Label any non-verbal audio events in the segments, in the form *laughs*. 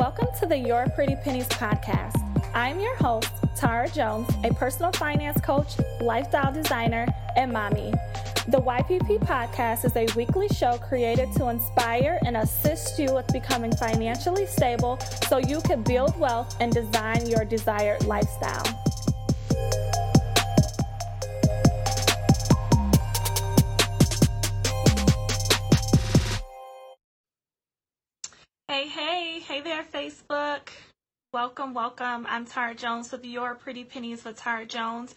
Welcome to the Your Pretty Pennies podcast. I'm your host, Tara Jones, a personal finance coach, lifestyle designer, and mommy. The YPP podcast is a weekly show created to inspire and assist you with becoming financially stable so you can build wealth and design your desired lifestyle. Hey, hey, hey there, Facebook. Welcome, welcome. I'm Tara Jones with Your Pretty Pennies with Tara Jones.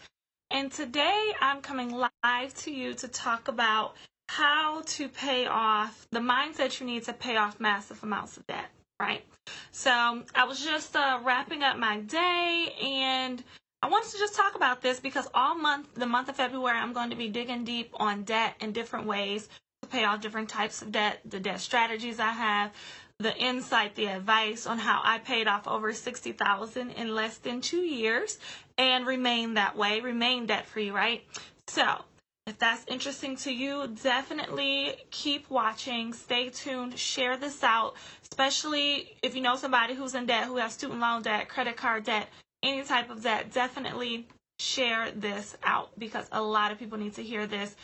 And today I'm coming live to you to talk about how to pay off the mindset you need to pay off massive amounts of debt, right? So I was just uh, wrapping up my day and I wanted to just talk about this because all month, the month of February, I'm going to be digging deep on debt in different ways to pay off different types of debt, the debt strategies I have, the insight, the advice on how I paid off over 60,000 in less than 2 years and remain that way, remain debt free, right? So, if that's interesting to you, definitely keep watching, stay tuned, share this out, especially if you know somebody who's in debt, who has student loan debt, credit card debt, any type of debt, definitely share this out because a lot of people need to hear this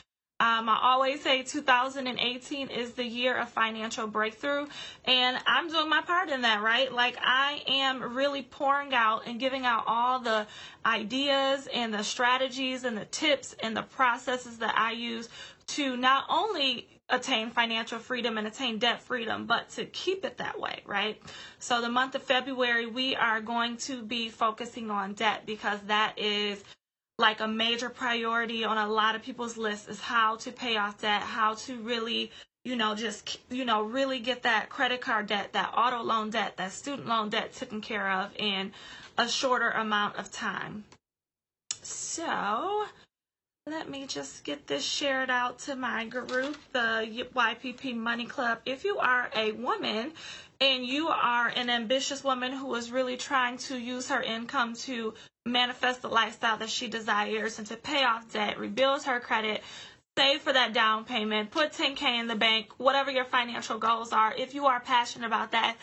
um, I always say 2018 is the year of financial breakthrough, and I'm doing my part in that, right? Like, I am really pouring out and giving out all the ideas and the strategies and the tips and the processes that I use to not only attain financial freedom and attain debt freedom, but to keep it that way, right? So, the month of February, we are going to be focusing on debt because that is like a major priority on a lot of people's list is how to pay off debt, how to really, you know, just, you know, really get that credit card debt, that auto loan debt, that student loan debt taken care of in a shorter amount of time. So, let me just get this shared out to my group, the YPP Money Club. If you are a woman and you are an ambitious woman who is really trying to use her income to manifest the lifestyle that she desires and to pay off debt, rebuild her credit, save for that down payment, put 10K in the bank, whatever your financial goals are. If you are passionate about that,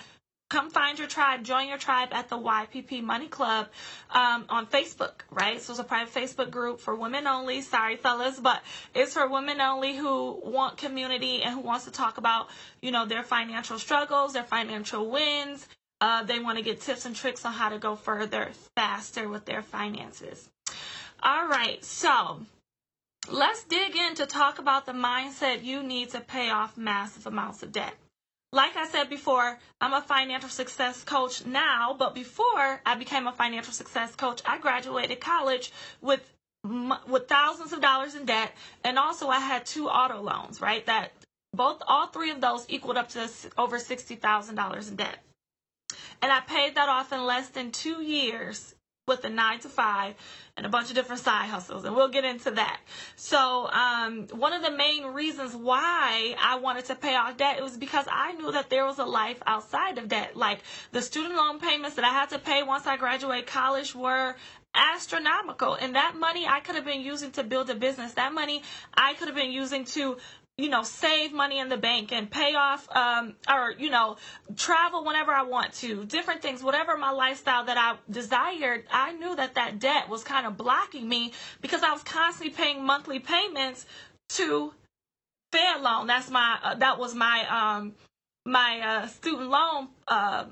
come find your tribe, join your tribe at the YPP Money Club um, on Facebook, right? So it's a private Facebook group for women only. Sorry, fellas, but it's for women only who want community and who wants to talk about, you know, their financial struggles, their financial wins, uh, they want to get tips and tricks on how to go further faster with their finances. All right, so let's dig in to talk about the mindset you need to pay off massive amounts of debt. Like I said before, I'm a financial success coach now, but before I became a financial success coach, I graduated college with with thousands of dollars in debt, and also I had two auto loans, right? That both all three of those equaled up to over sixty thousand dollars in debt. And I paid that off in less than two years with a nine to five and a bunch of different side hustles and we'll get into that. So um, one of the main reasons why i wanted to pay off debt was because i knew that there was a life outside of debt. Like the student loan payments that i had to pay once i graduate college were astronomical and that money i could have been using to build a business that money i could have been using to you know, save money in the bank and pay off, um, or, you know, travel whenever I want to, different things, whatever my lifestyle that I desired, I knew that that debt was kind of blocking me because I was constantly paying monthly payments to Fed loan. That's my, uh, that was my, um, my, uh, student loan, uh,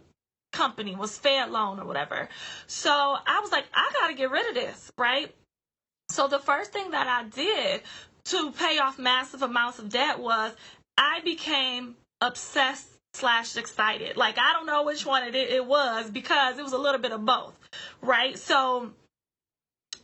company was Fed loan or whatever. So I was like, I got to get rid of this, right? So the first thing that I did to pay off massive amounts of debt was I became obsessed slash excited. Like I don't know which one it, it was because it was a little bit of both, right? So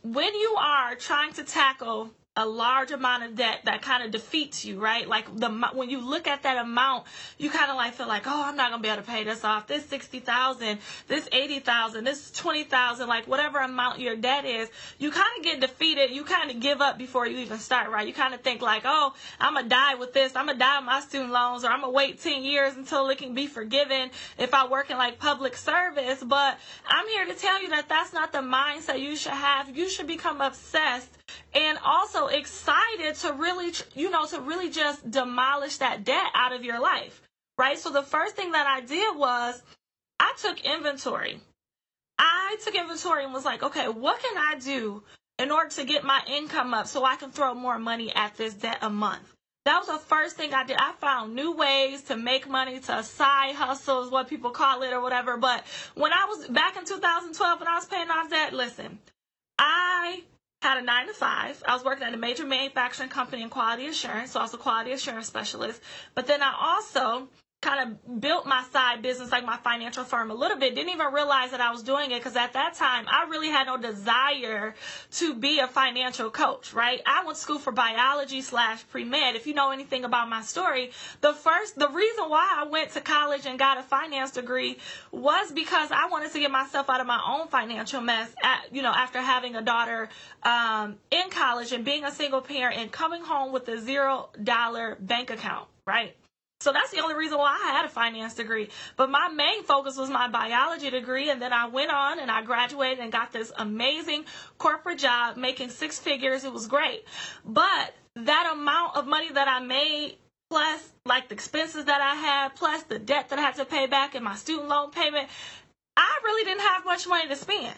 when you are trying to tackle a large amount of debt that kind of defeats you, right? Like the when you look at that amount, you kind of like feel like, oh, I'm not gonna be able to pay this off. This sixty thousand, this eighty thousand, this twenty thousand, like whatever amount your debt is, you kind of get defeated. You kind of give up before you even start, right? You kind of think like, oh, I'm gonna die with this. I'm gonna die with my student loans, or I'm gonna wait ten years until it can be forgiven if I work in like public service. But I'm here to tell you that that's not the mindset you should have. You should become obsessed and also excited to really, you know, to really just demolish that debt out of your life, right? So the first thing that I did was I took inventory. I took inventory and was like, okay, what can I do in order to get my income up so I can throw more money at this debt a month? That was the first thing I did. I found new ways to make money, to side hustles, what people call it or whatever. But when I was back in 2012, when I was paying off debt, listen, I had a nine to five. I was working at a major manufacturing company in quality assurance, so I was a quality assurance specialist. But then I also kind of built my side business, like my financial firm, a little bit. Didn't even realize that I was doing it because at that time I really had no desire to be a financial coach, right? I went to school for biology slash pre med. If you know anything about my story, the first, the reason why I went to college and got a finance degree was because I wanted to get myself out of my own financial mess. At, you know, after having a daughter um, in college and being a single parent and coming home with a zero dollar bank account, right? So that's the only reason why I had a finance degree. But my main focus was my biology degree. And then I went on and I graduated and got this amazing corporate job making six figures. It was great. But that amount of money that I made plus like the expenses that I had, plus the debt that I had to pay back and my student loan payment, I really didn't have much money to spend.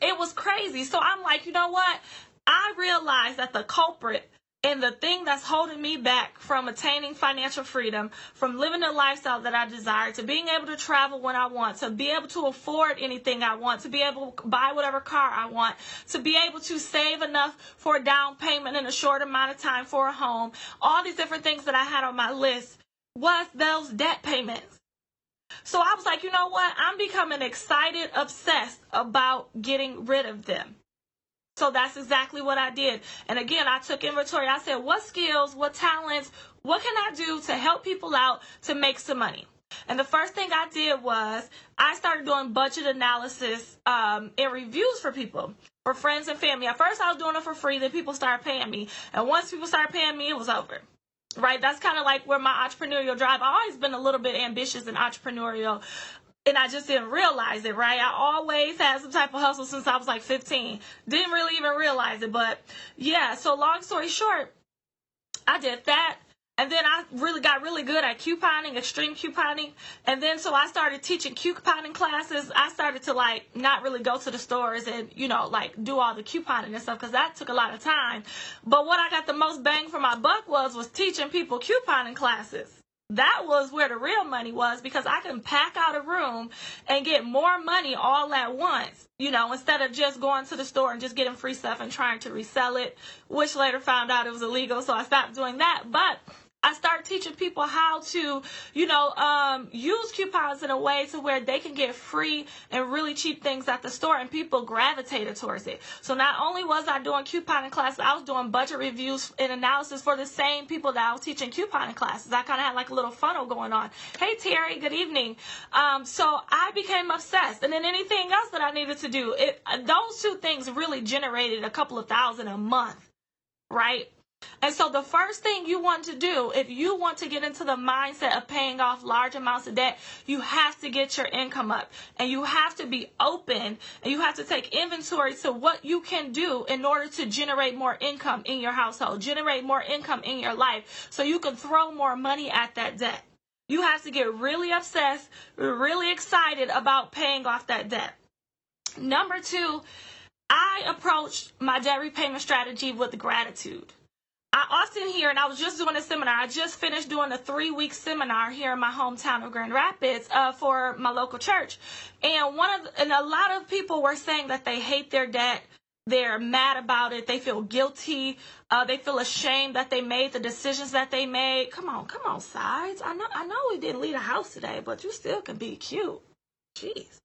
It was crazy. So I'm like, you know what? I realized that the culprit and the thing that's holding me back from attaining financial freedom, from living the lifestyle that I desire, to being able to travel when I want, to be able to afford anything I want, to be able to buy whatever car I want, to be able to save enough for a down payment in a short amount of time for a home, all these different things that I had on my list was those debt payments. So I was like, you know what? I'm becoming excited, obsessed about getting rid of them. So that's exactly what I did. And again, I took inventory. I said, what skills, what talents, what can I do to help people out to make some money? And the first thing I did was I started doing budget analysis um, and reviews for people, for friends and family. At first, I was doing it for free. Then people started paying me. And once people started paying me, it was over. Right? That's kind of like where my entrepreneurial drive. I've always been a little bit ambitious and entrepreneurial and I just didn't realize it, right? I always had some type of hustle since I was like 15. Didn't really even realize it, but yeah, so long story short, I did that. And then I really got really good at couponing, extreme couponing. And then so I started teaching couponing classes. I started to like not really go to the stores and, you know, like do all the couponing and stuff because that took a lot of time. But what I got the most bang for my buck was was teaching people couponing classes that was where the real money was because I can pack out a room and get more money all at once, you know, instead of just going to the store and just getting free stuff and trying to resell it, which later found out it was illegal, so I stopped doing that. But I start teaching people how to, you know, um, use coupons in a way to where they can get free and really cheap things at the store, and people gravitated towards it. So not only was I doing couponing classes, I was doing budget reviews and analysis for the same people that I was teaching couponing classes. I kind of had like a little funnel going on. Hey Terry, good evening. Um, so I became obsessed, and then anything else that I needed to do, it those two things really generated a couple of thousand a month, right? And so the first thing you want to do, if you want to get into the mindset of paying off large amounts of debt, you have to get your income up and you have to be open and you have to take inventory to what you can do in order to generate more income in your household, generate more income in your life so you can throw more money at that debt. You have to get really obsessed, really excited about paying off that debt. Number two, I approached my debt repayment strategy with gratitude. I often hear, and I was just doing a seminar. I just finished doing a three week seminar here in my hometown of Grand Rapids uh, for my local church, and one of the, and a lot of people were saying that they hate their debt. They're mad about it. They feel guilty. Uh, they feel ashamed that they made the decisions that they made. Come on, come on, sides. I know, I know we didn't leave a house today, but you still can be cute. Jeez.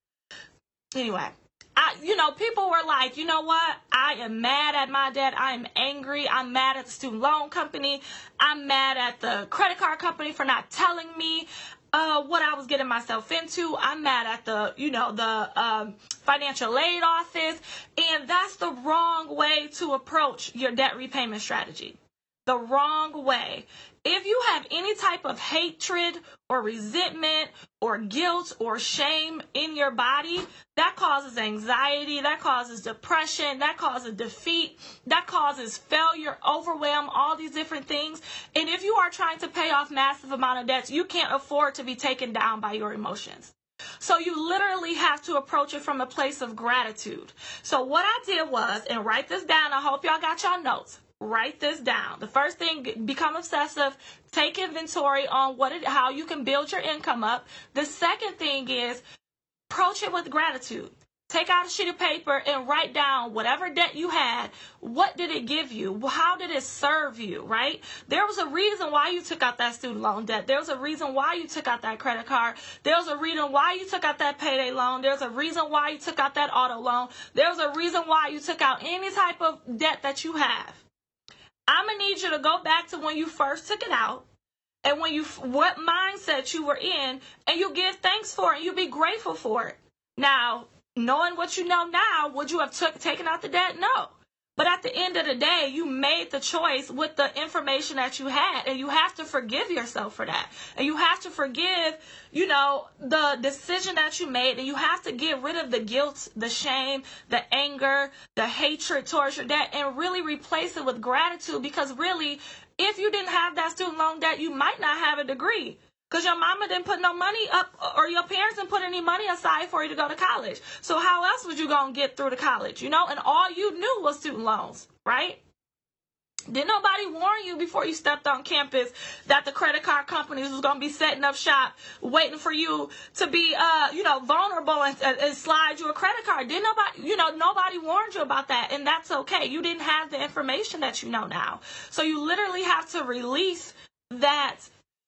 Anyway, I, you know, people were like, you know what? I am mad at my debt. I am angry. I'm mad at the student loan company. I'm mad at the credit card company for not telling me uh, what I was getting myself into. I'm mad at the, you know, the um, financial aid office. And that's the wrong way to approach your debt repayment strategy. The wrong way. If you have any type of hatred or resentment or guilt or shame in your body, that causes anxiety, that causes depression, that causes defeat, that causes failure, overwhelm, all these different things. And if you are trying to pay off massive amount of debts, you can't afford to be taken down by your emotions. So you literally have to approach it from a place of gratitude. So what I did was, and write this down. I hope y'all got y'all notes. Write this down. The first thing, become obsessive. Take inventory on what it, how you can build your income up. The second thing is approach it with gratitude. Take out a sheet of paper and write down whatever debt you had. What did it give you? How did it serve you, right? There was a reason why you took out that student loan debt. There was a reason why you took out that credit card. There was a reason why you took out that payday loan. There's a reason why you took out that auto loan. There was a reason why you took out any type of debt that you have. I'm to need you to go back to when you first took it out and when you what mindset you were in and you give thanks for it and you be grateful for it. Now, knowing what you know now, would you have took, taken out the debt? No. But at the end of the day, you made the choice with the information that you had, and you have to forgive yourself for that. And you have to forgive, you know, the decision that you made, and you have to get rid of the guilt, the shame, the anger, the hatred towards your debt, and really replace it with gratitude because really, if you didn't have that student loan debt, you might not have a degree. Because your mama didn't put no money up, or your parents didn't put any money aside for you to go to college. So how else was you going to get through to college, you know? And all you knew was student loans, right? Did nobody warn you before you stepped on campus that the credit card companies was going to be setting up shop, waiting for you to be, uh, you know, vulnerable and, and slide you a credit card? Did nobody, you know, nobody warned you about that, and that's okay. You didn't have the information that you know now, so you literally have to release that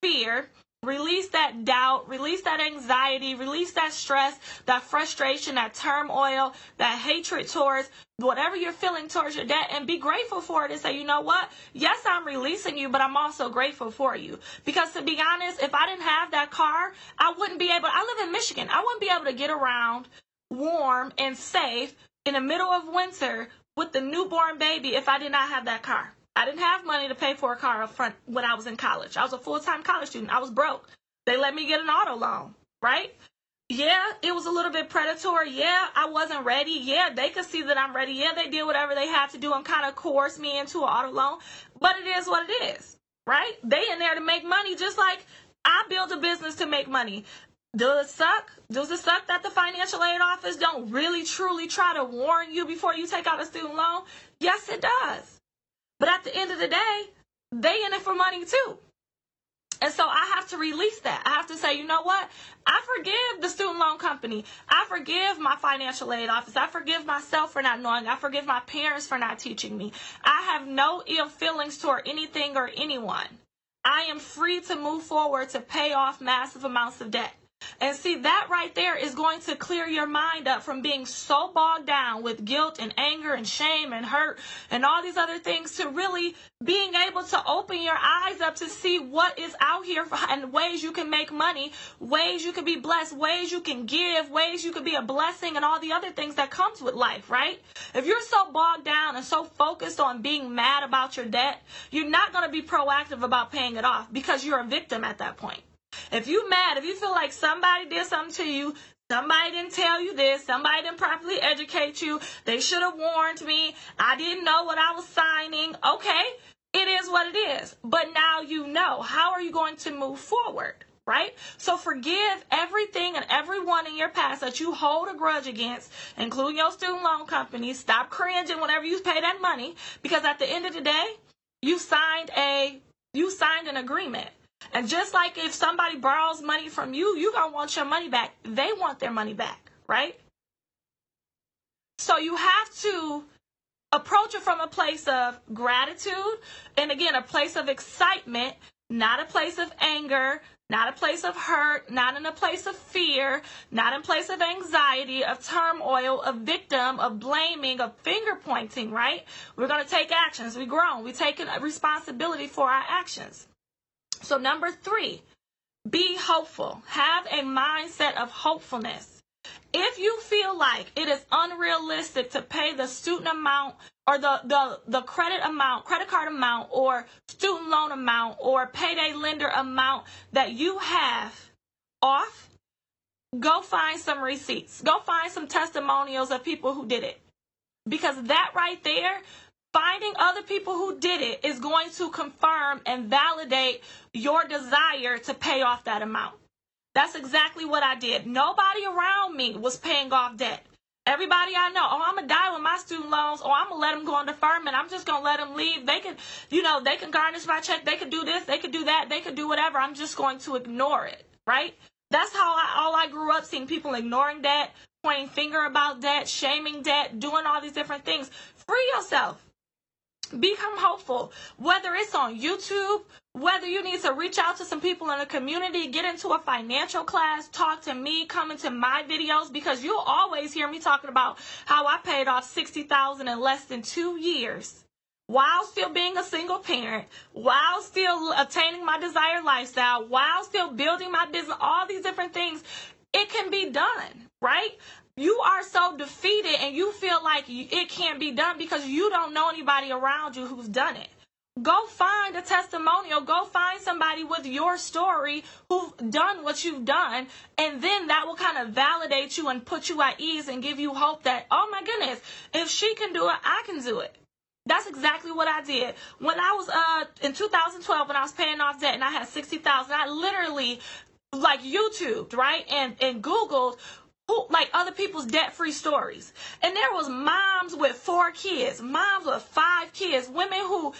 fear Release that doubt, release that anxiety, release that stress, that frustration, that turmoil, that hatred towards whatever you're feeling towards your debt and be grateful for it and say, you know what? Yes, I'm releasing you, but I'm also grateful for you. Because to be honest, if I didn't have that car, I wouldn't be able, I live in Michigan, I wouldn't be able to get around warm and safe in the middle of winter with the newborn baby if I did not have that car. I didn't have money to pay for a car up front when I was in college. I was a full time college student. I was broke. They let me get an auto loan, right? Yeah, it was a little bit predatory. Yeah, I wasn't ready. Yeah, they could see that I'm ready. Yeah, they did whatever they had to do and kind of coerced me into an auto loan. But it is what it is, right? They in there to make money just like I built a business to make money. Does it suck? Does it suck that the financial aid office don't really truly try to warn you before you take out a student loan? Yes, it does. But at the end of the day, they in it for money too. And so I have to release that. I have to say, you know what? I forgive the student loan company. I forgive my financial aid office. I forgive myself for not knowing. I forgive my parents for not teaching me. I have no ill feelings toward anything or anyone. I am free to move forward to pay off massive amounts of debt. And see, that right there is going to clear your mind up from being so bogged down with guilt and anger and shame and hurt and all these other things to really being able to open your eyes up to see what is out here and ways you can make money, ways you can be blessed, ways you can give, ways you can be a blessing and all the other things that comes with life, right? If you're so bogged down and so focused on being mad about your debt, you're not going to be proactive about paying it off because you're a victim at that point. If you mad, if you feel like somebody did something to you, somebody didn't tell you this, somebody didn't properly educate you, they should have warned me, I didn't know what I was signing. Okay, it is what it is. But now you know. How are you going to move forward? Right? So forgive everything and everyone in your past that you hold a grudge against, including your student loan company. Stop cringing whenever you pay that money because at the end of the day, you signed a you signed an agreement. And just like if somebody borrows money from you, you're gonna want your money back. They want their money back, right? So you have to approach it from a place of gratitude and again a place of excitement, not a place of anger, not a place of hurt, not in a place of fear, not in place of anxiety, of turmoil, of victim, of blaming, of finger pointing, right? We're going to take actions. We grow. We take responsibility for our actions. So, number three, be hopeful. Have a mindset of hopefulness. If you feel like it is unrealistic to pay the student amount or the, the, the credit amount, credit card amount, or student loan amount, or payday lender amount that you have off, go find some receipts. Go find some testimonials of people who did it. Because that right there finding other people who did it is going to confirm and validate your desire to pay off that amount. That's exactly what I did. Nobody around me was paying off debt. Everybody I know, oh, I'm gonna die with my student loans, or I'm gonna let them go on deferment. I'm just gonna let them leave. They can, you know, they can garnish my check. They can do this. They can do that. They can do whatever. I'm just going to ignore it, right? That's how I, all I grew up seeing people ignoring debt, pointing finger about debt, shaming debt, doing all these different things. Free yourself. Become hopeful. Whether it's on YouTube, whether you need to reach out to some people in the community, get into a financial class, talk to me, come into my videos, because you'll always hear me talking about how I paid off 60000 in less than two years while still being a single parent, while still attaining my desired lifestyle, while still building my business, all these different things, it can be done, right? You are so defeated and you feel like it can't be done because you don't know anybody around you who's done it. Go find a testimonial. Go find somebody with your story who've done what you've done. And then that will kind of validate you and put you at ease and give you hope that, oh my goodness, if she can do it, I can do it. That's exactly what I did. When I was uh in 2012 when I was paying off debt and I had 60,000, I literally like YouTubed, right? And and Googled like other people's debt-free stories. And there was moms with four kids, moms with five kids, women who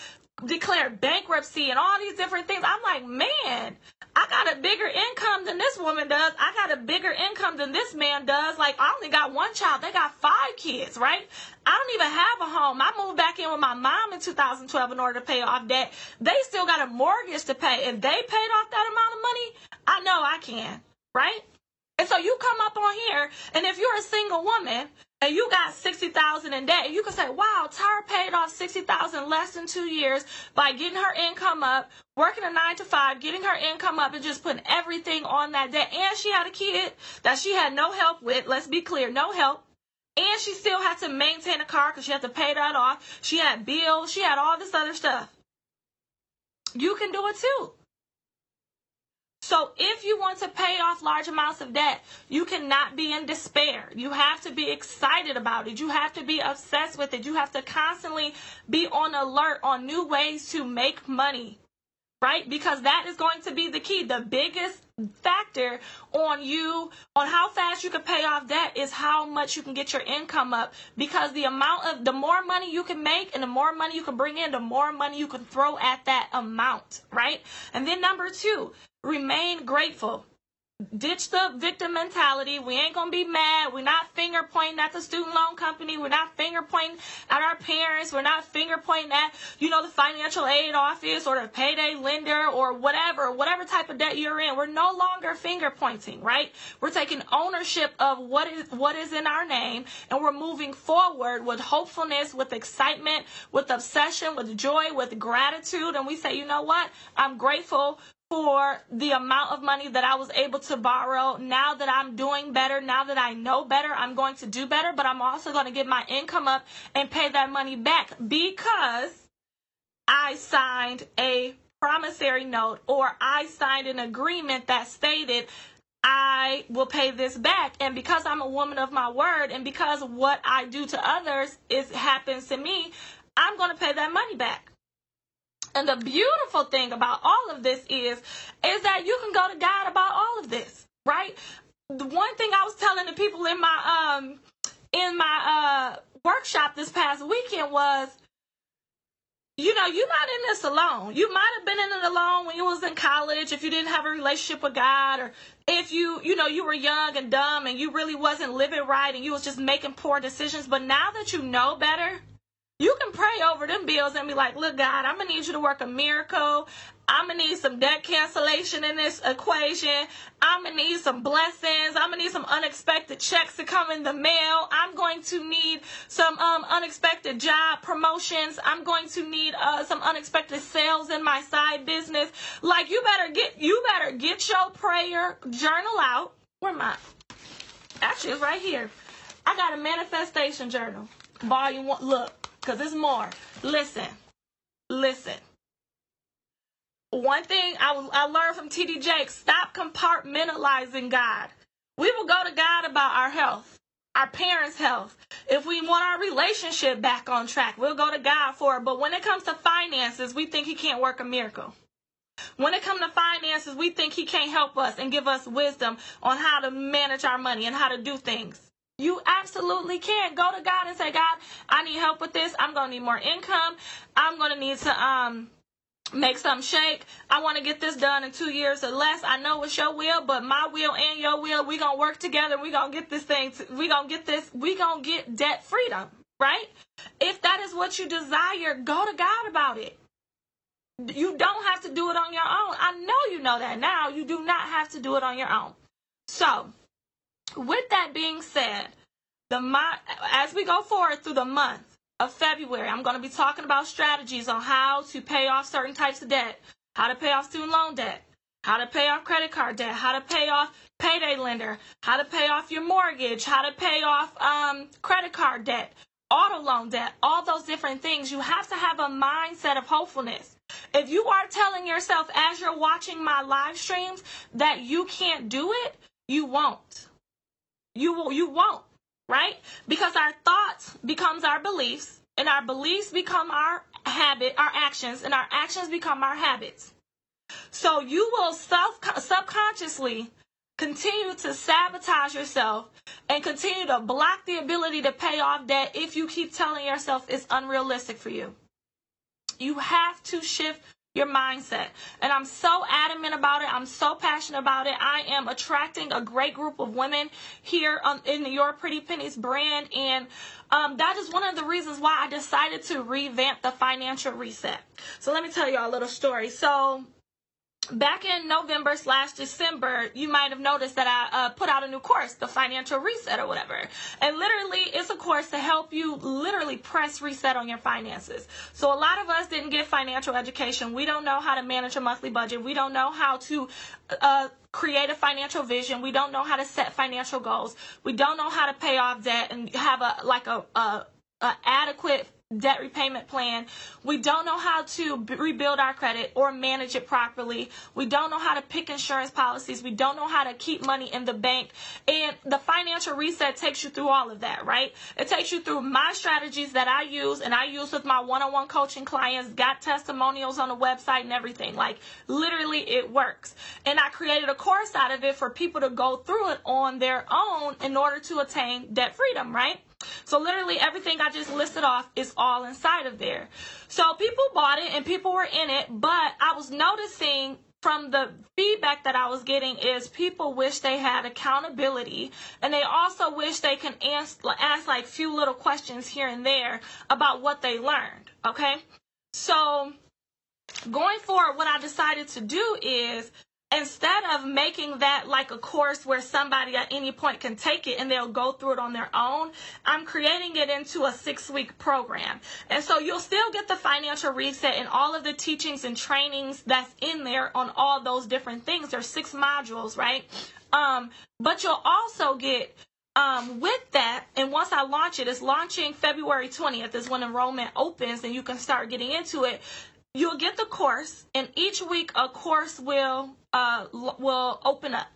declared bankruptcy and all these different things. I'm like, man, I got a bigger income than this woman does. I got a bigger income than this man does. Like, I only got one child. They got five kids, right? I don't even have a home. I moved back in with my mom in 2012 in order to pay off debt. They still got a mortgage to pay. If they paid off that amount of money, I know I can, right? And so you come up on here, and if you're a single woman and you got 60,000 in debt, you can say, wow, Tara paid off 60,000 less than two years by getting her income up, working a nine to five, getting her income up and just putting everything on that debt. And she had a kid that she had no help with. Let's be clear, no help. And she still had to maintain a car because she had to pay that off. She had bills. She had all this other stuff. You can do it too. So if you want to pay off large amounts of debt, you cannot be in despair. You have to be excited about it. You have to be obsessed with it. You have to constantly be on alert on new ways to make money. Right? Because that is going to be the key. The biggest factor on you on how fast you can pay off debt is how much you can get your income up because the amount of the more money you can make and the more money you can bring in the more money you can throw at that amount right and then number two Remain grateful. Ditch the victim mentality. We ain't gonna be mad. We're not finger pointing at the student loan company. We're not finger pointing at our parents. We're not finger pointing at, you know, the financial aid office or the payday lender or whatever, whatever type of debt you're in. We're no longer finger pointing, right? We're taking ownership of what is what is in our name and we're moving forward with hopefulness, with excitement, with obsession, with joy, with gratitude. And we say, you know what? I'm grateful for the amount of money that I was able to borrow. Now that I'm doing better, now that I know better, I'm going to do better, but I'm also going to get my income up and pay that money back because I signed a promissory note or I signed an agreement that stated I will pay this back. And because I'm a woman of my word and because what I do to others is happens to me, I'm going to pay that money back. And the beautiful thing about all of this is, is that you can go to God about all of this, right? The one thing I was telling the people in my um in my uh workshop this past weekend was, you know, you're not in this alone. You might have been in it alone when you was in college if you didn't have a relationship with God or if you, you know, you were young and dumb and you really wasn't living right and you was just making poor decisions. But now that you know better, you can pray over them bills and be like, look, God, I'm going to need you to work a miracle. I'm going to need some debt cancellation in this equation. I'm going to need some blessings. I'm going to need some unexpected checks to come in the mail. I'm going to need some um, unexpected job promotions. I'm going to need uh, some unexpected sales in my side business. Like you better get, you better get your prayer journal out. Where am I? Actually, it's right here. I got a manifestation journal. Volume one. Look because it's more. Listen, listen. One thing I, I learned from TD Jakes stop compartmentalizing God. We will go to God about our health, our parents' health. If we want our relationship back on track, we'll go to God for it. But when it comes to finances, we think He can't work a miracle. When it comes to finances, we think he can't help us and give us wisdom on how to manage our money and how to do things. You absolutely can. Go to God and say, God, I need help with this. I'm going to need more income. I'm going to need to um make some shake. I want to get this done in two years or less. I know it's your will, but my will and your will, we gonna work together. We gonna get this thing. To, we gonna get this. We gonna get debt freedom, right? If that is what you desire, go to God about it. You don't have to do it on your own. I know you know that now. You do not have to do it on your own. So, with that being said, the as we go forward through the month of February, I'm going to be talking about strategies on how to pay off certain types of debt, how to pay off student loan debt, how to pay off credit card debt, how to pay off payday lender, how to pay off your mortgage, how to pay off um, credit card debt, auto loan debt, all those different things. You have to have a mindset of hopefulness. If you are telling yourself as you're watching my live streams that you can't do it, you won't. You will, you won't right? Because our thoughts becomes our beliefs, and our beliefs become our habit, our actions, and our actions become our habits. So you will self subconsciously continue to sabotage yourself and continue to block the ability to pay off debt if you keep telling yourself it's unrealistic for you. You have to shift your mindset. And I'm so adamant about it. I'm so passionate about it. I am attracting a great group of women here um, in Your Pretty Pennies brand. And um, that is one of the reasons why I decided to revamp the financial reset. So let me tell you a little story. So back in November slash December, you might have noticed that I uh, put out a new course, the financial reset or whatever. And literally, it's a course to help you literally press reset on your finances. So a lot of us didn't get financial education. We don't know how to manage a monthly budget. We don't know how to uh, create a financial vision. We don't know how to set financial goals. We don't know how to pay off debt and have a like a, a, a adequate debt repayment plan. We don't know how to b- rebuild our credit or manage it properly. We don't know how to pick insurance policies. We don't know how to keep money in the bank. And the financial reset takes you through all of that, right? It takes you through my strategies that I use and I use with my one on one coaching clients, got testimonials on the website and everything. Like literally, it works. And I created a course out of it for people to go through it on their own in order to attain debt freedom, right? So literally everything I just listed off is all inside of there. So people bought it and people were in it, but I was noticing from the feedback that I was getting is people wish they had accountability and they also wish they can ask, ask like few little questions here and there about what they learned. Okay. So going forward, what I decided to do is instead of making that like a course where somebody at any point can take it and they'll go through it on their own, I'm creating it into a six week program. And so you'll still get the financial reset and all of the teachings and trainings that's in there on all those different things. There's six modules, right? Um, but you'll also get um, with that, and once I launch it, it's launching February 20th is when enrollment opens and you can start getting into it you'll get the course and each week a course will uh, will open up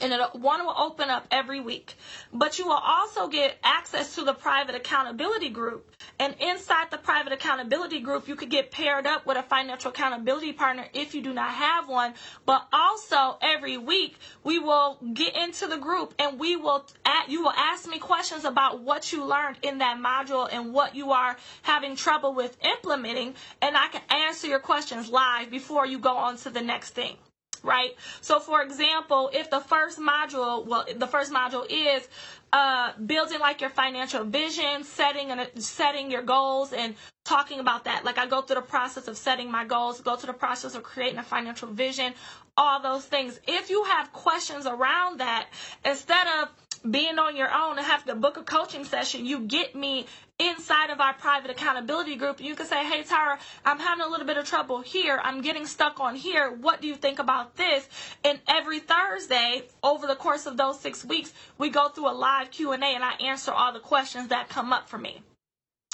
and it, one will open up every week. But you will also get access to the private accountability group. And inside the private accountability group, you could get paired up with a financial accountability partner if you do not have one. But also every week, we will get into the group and we will, you will ask me questions about what you learned in that module and what you are having trouble with implementing. And I can answer your questions live before you go on to the next thing right? So for example, if the first module, well, the first module is uh, building like your financial vision, setting and setting your goals and talking about that. Like I go through the process of setting my goals, go through the process of creating a financial vision, all those things. If you have questions around that, instead of being on your own and have to book a coaching session, you get me inside of our private accountability group. You can say, Hey, Tara, I'm having a little bit of trouble here. I'm getting stuck on here. What do you think about this? And every Thursday, over the course of those six weeks, we go through a live Q&A and I answer all the questions that come up for me.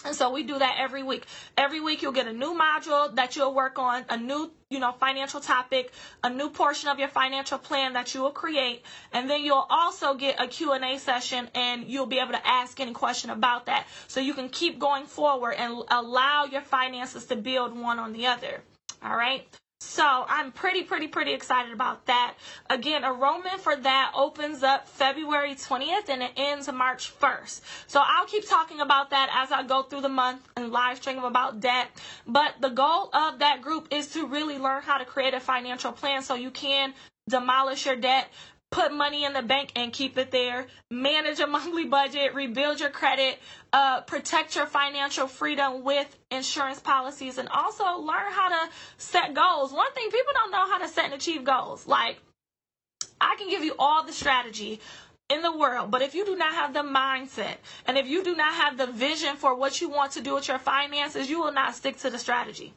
And so we do that every week. Every week you'll get a new module that you'll work on, a new, you know, financial topic, a new portion of your financial plan that you will create, and then you'll also get a Q&A session and you'll be able to ask any question about that. So you can keep going forward and allow your finances to build one on the other. All right? So I'm pretty, pretty, pretty excited about that. Again, enrollment for that opens up February 20th and it ends March 1st. So I'll keep talking about that as I go through the month and live stream about debt. But the goal of that group is to really learn how to create a financial plan so you can demolish your debt, put money in the bank and keep it there, manage a *laughs* monthly budget, rebuild your credit, uh, protect your financial freedom with insurance policies, and also learn how to set goals. One thing people don't know how to set and achieve goals. Like, I can give you all the strategy in the world. But if you do not have the mindset and if you do not have the vision for what you want to do with your finances, you will not stick to the strategy.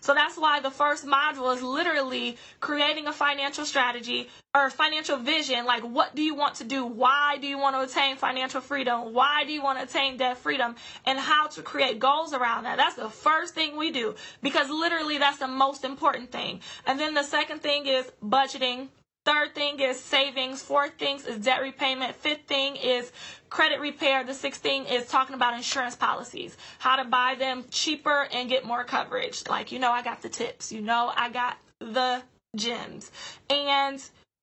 So that's why the first module is literally creating a financial strategy or financial vision. Like, what do you want to do? Why do you want to attain financial freedom? Why do you want to attain debt freedom? And how to create goals around that. That's the first thing we do because literally that's the most important thing. And then the second thing is budgeting Third thing is savings. Fourth thing is debt repayment. Fifth thing is credit repair. The sixth thing is talking about insurance policies, how to buy them cheaper and get more coverage. Like, you know, I got the tips, you know, I got the gems. And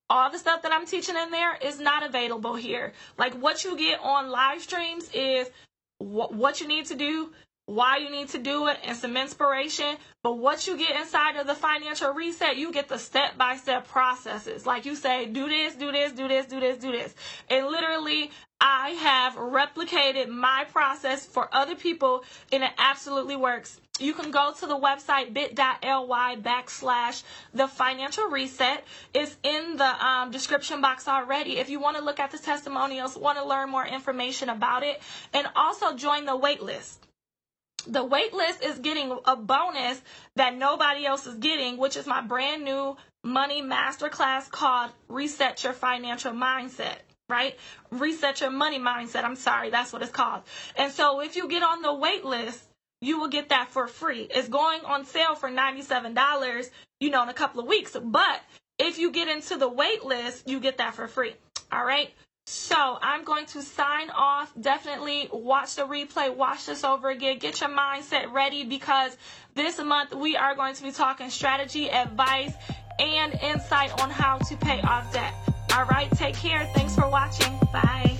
all the stuff that I'm teaching in there is not available here. Like, what you get on live streams is what you need to do why you need to do it and some inspiration. But what you get inside of the financial reset, you get the step by step processes. Like you say, do this, do this, do this, do this, do this. And literally, I have replicated my process for other people and it absolutely works. You can go to the website bit.ly backslash the financial reset. It's in the um, description box already. If you want to look at the testimonials, want to learn more information about it, and also join the waitlist the wait list is getting a bonus that nobody else is getting, which is my brand new money masterclass called Reset Your Financial Mindset. Right? Reset your money mindset. I'm sorry, that's what it's called. And so if you get on the wait list, you will get that for free. It's going on sale for $97, you know, in a couple of weeks. But if you get into the wait list, you get that for free. All right? So I'm going to sign off. Definitely watch the replay, watch this over again, get your mindset ready because this month we are going to be talking strategy, advice, and insight on how to pay off debt. All right, take care. Thanks for watching. Bye.